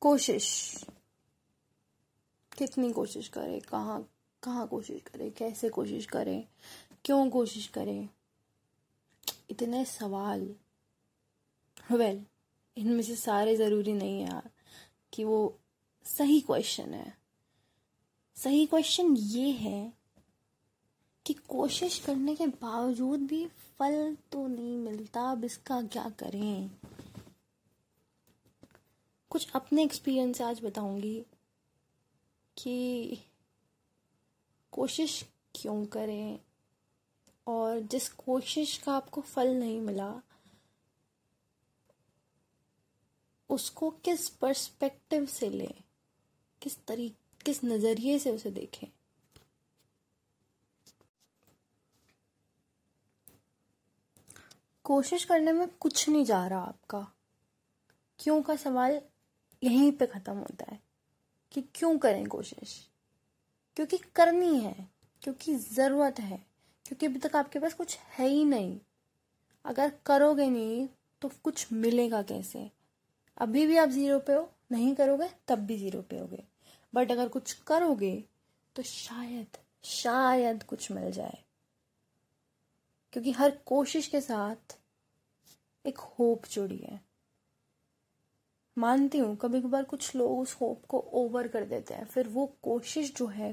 कोशिश। कितनी कोशिश करें? कहाँ कहाँ कोशिश करें? कैसे कोशिश करें? क्यों कोशिश करें? इतने सवाल। वेल well, इनमें से सारे ज़रूरी नहीं है यार कि वो सही क्वेश्चन है। सही क्वेश्चन ये है कि कोशिश करने के बावजूद भी फल तो नहीं मिलता अब इसका क्या करें? कुछ अपने एक्सपीरियंस से आज बताऊँगी कि कोशिश क्यों करें और जिस कोशिश का आपको फल नहीं मिला, उसको किस पर्सपेक्टिव से लें? किस तरीके किस नज़रिए से उसे देखें? कोशिश करने में कुछ नहीं जा रहा आपका। क्यों का सवाल यहीं पे ख़त्म होता है कि क्यों करें कोशिश? क्योंकि करनी है, क्योंकि ज़रूरत है, क्योंकि अभी तक आपके पास कुछ है ही नहीं। अगर करोगे नहीं तो कुछ मिलेगा कैसे? अभी भी आप ज़ीरो पे हो, नहीं करोगे, तब भी ज़ीरो पे होगे। बट अगर कुछ करोगे तो शायद शायद कुछ मिल जाए। क्योंकि हर कोशिश के साथ एक होप जुड़ी है। मानती हूँ कभी कभार कुछ लोग उस होप को ओवर कर देते हैं। फिर वो कोशिश जो है,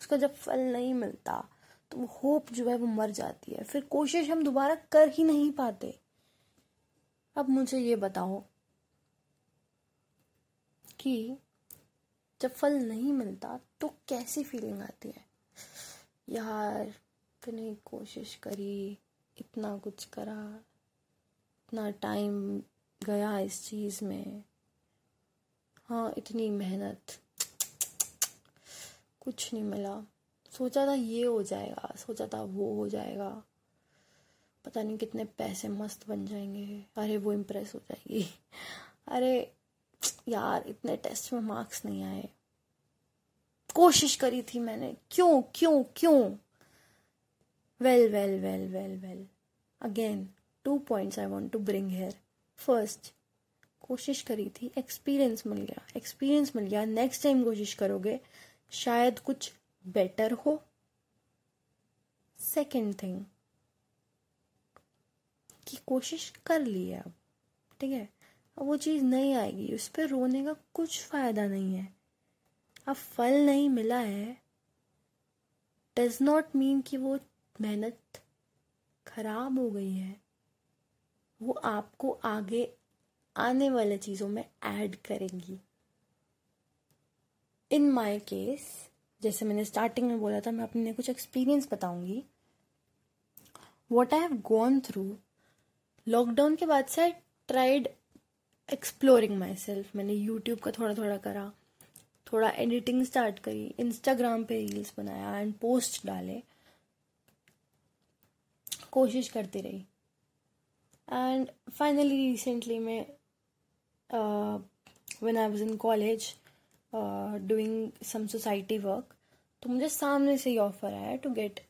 उसका जब फल नहीं मिलता तो वो होप जो है, वो मर जाती है। फिर कोशिश हम दोबारा कर ही नहीं पाते। अब मुझे ये बताओ कि जब फल नहीं मिलता तो कैसी फीलिंग आती है? यार, इतनी कोशिश करी, इतना कुछ करा, इतना टाइम गया इस चीज़ में। हाँ इतनी मेहनत। कुछ नहीं मिला। सोचा था ये हो जाएगा, सोचा था वो हो जाएगा। पता नहीं कितने पैसे मस्त बन जाएँगे। अरे, वो इम्प्रेस हो जाएगी। अरे, यार, इतने टेस्ट में मार्क्स नहीं आए। कोशिश करी थी मैंने। क्यों क्यों क्यों? Well well well well well again two points I want to bring here first कोशिश करी थी एक्सपीरियंस मिल गया एक्सपीरियंस मिल गया। नेक्स्ट टाइम कोशिश करोगे, शायद कुछ बेटर हो। सेकेंड थिंग कि कोशिश कर ली है अब, ठीक है? अब वो चीज़ नहीं आएगी, उस पर रोने का कुछ फ़ायदा नहीं है। अब फल नहीं मिला है डज नॉट मीन कि वो मेहनत खराब हो गई है। वो आपको आगे आने वाले चीज़ों में ऐड करेंगी। इन माई केस जैसे मैंने स्टार्टिंग में बोला था, मैं अपने कुछ एक्सपीरियंस बताऊँगी। What I have gone through lockdown के बाद से I tried exploring my self मैंने यूट्यूब का थोड़ा थोड़ा करा, थोड़ा एडिटिंग स्टार्ट करी इंस्टाग्राम पे रील्स बनाया एंड पोस्ट डाले। कोशिश करती रही। एंड फाइनली रिसेंटली मैं when I was in college doing some society work तो मुझे सामने से ही ऑफ़र आया to get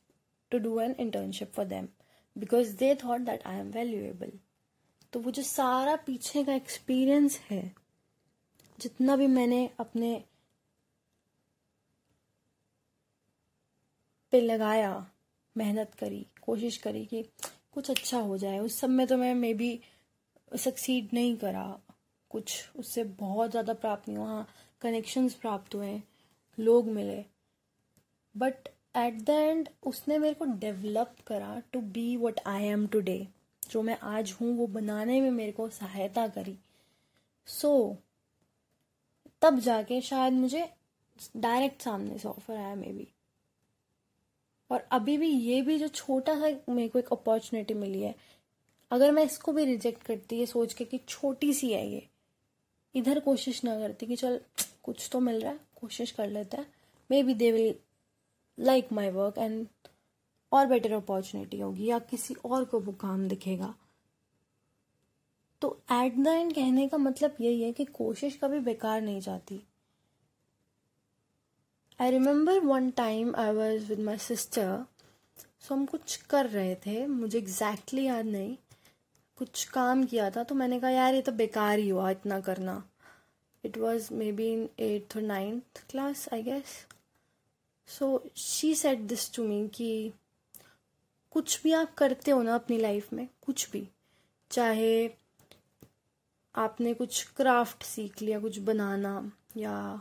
to do an internship for them because they thought that I am valuable तो वो जो सारा पीछे का एक्सपीरियंस है, जितना भी मैंने अपने पे लगाया, मेहनत करी, कोशिश करी कि कुछ अच्छा हो जाए, उस सब में तो मैं मे बी सक्सीड नहीं करा। कुछ उससे बहुत ज़्यादा प्राप्त नहीं हुआ। कनेक्शंस प्राप्त हुए लोग मिले। बट एट द एंड उसने मेरे को डेवलप करा to be what I am today जो मैं आज हूँ वो बनाने में मेरे को सहायता करी। सो so, तब जाके शायद मुझे डायरेक्ट सामने से ऑफ़र आया मे बी और अभी भी ये भी जो छोटा सा मेरे को एक अपॉर्चुनिटी मिली है। अगर मैं इसको भी रिजेक्ट करती है सोच के कि छोटी सी है ये। इधर कोशिश ना करती कि चल, कुछ तो मिल रहा है, कोशिश कर लेते हैं। Maybe they will like my work and और बेटर अपॉर्चुनिटी होगी या किसी और को वो काम दिखेगा। तो एट द एंड कहने का मतलब यही है कि कोशिश कभी बेकार नहीं जाती। I remember one time I was with my sister so हम कुछ कर रहे थे, मुझे एग्जैक्टली exactly याद नहीं। कुछ काम किया था तो मैंने कहा, यार, ये तो बेकार ही हुआ इतना करना. It was maybe in eighth और ninth class I guess so she set this to me कि कुछ भी आप करते हो ना अपनी लाइफ में, कुछ भी, चाहे आपने कुछ क्राफ्ट सीख लिया, कुछ बनाना, या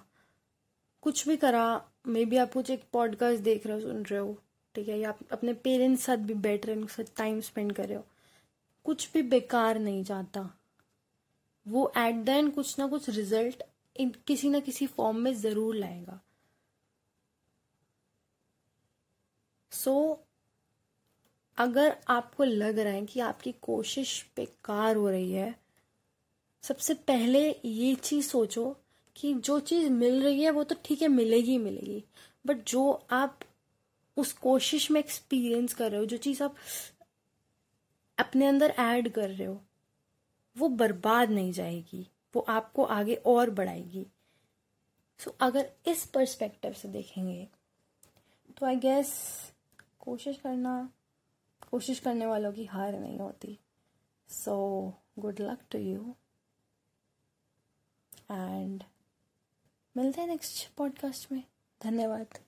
कुछ भी करा मे बी आप कुछ एक पॉडकास्ट देख रहे हो, सुन रहे हो, ठीक है, या आप अपने पेरेंट्स साथ भी बैठ रहे उनके साथ टाइम स्पेंड कर रहे हो कुछ भी बेकार नहीं जाता। वो एट द एंड कुछ ना कुछ रिज़ल्ट इन किसी ना किसी फॉर्म में ज़रूर लाएगा। सो so, अगर आपको लग रहा है कि आपकी कोशिश बेकार हो रही है सबसे पहले ये चीज़ सोचो कि जो चीज़ मिल रही है वो तो ठीक है मिलेगी मिलेगी। बट जो आप उस कोशिश में एक्सपीरियंस कर रहे हो जो चीज़ आप अपने अंदर ऐड कर रहे हो वो बर्बाद नहीं जाएगी वो आपको आगे और बढ़ाएगी। सो so, अगर इस पर्सपेक्टिव से देखेंगे तो आई गेस कोशिश करना कोशिश करने वालों की हार नहीं होती। So good luck to you and मिलते हैं नेक्स्ट पॉडकास्ट में। धन्यवाद।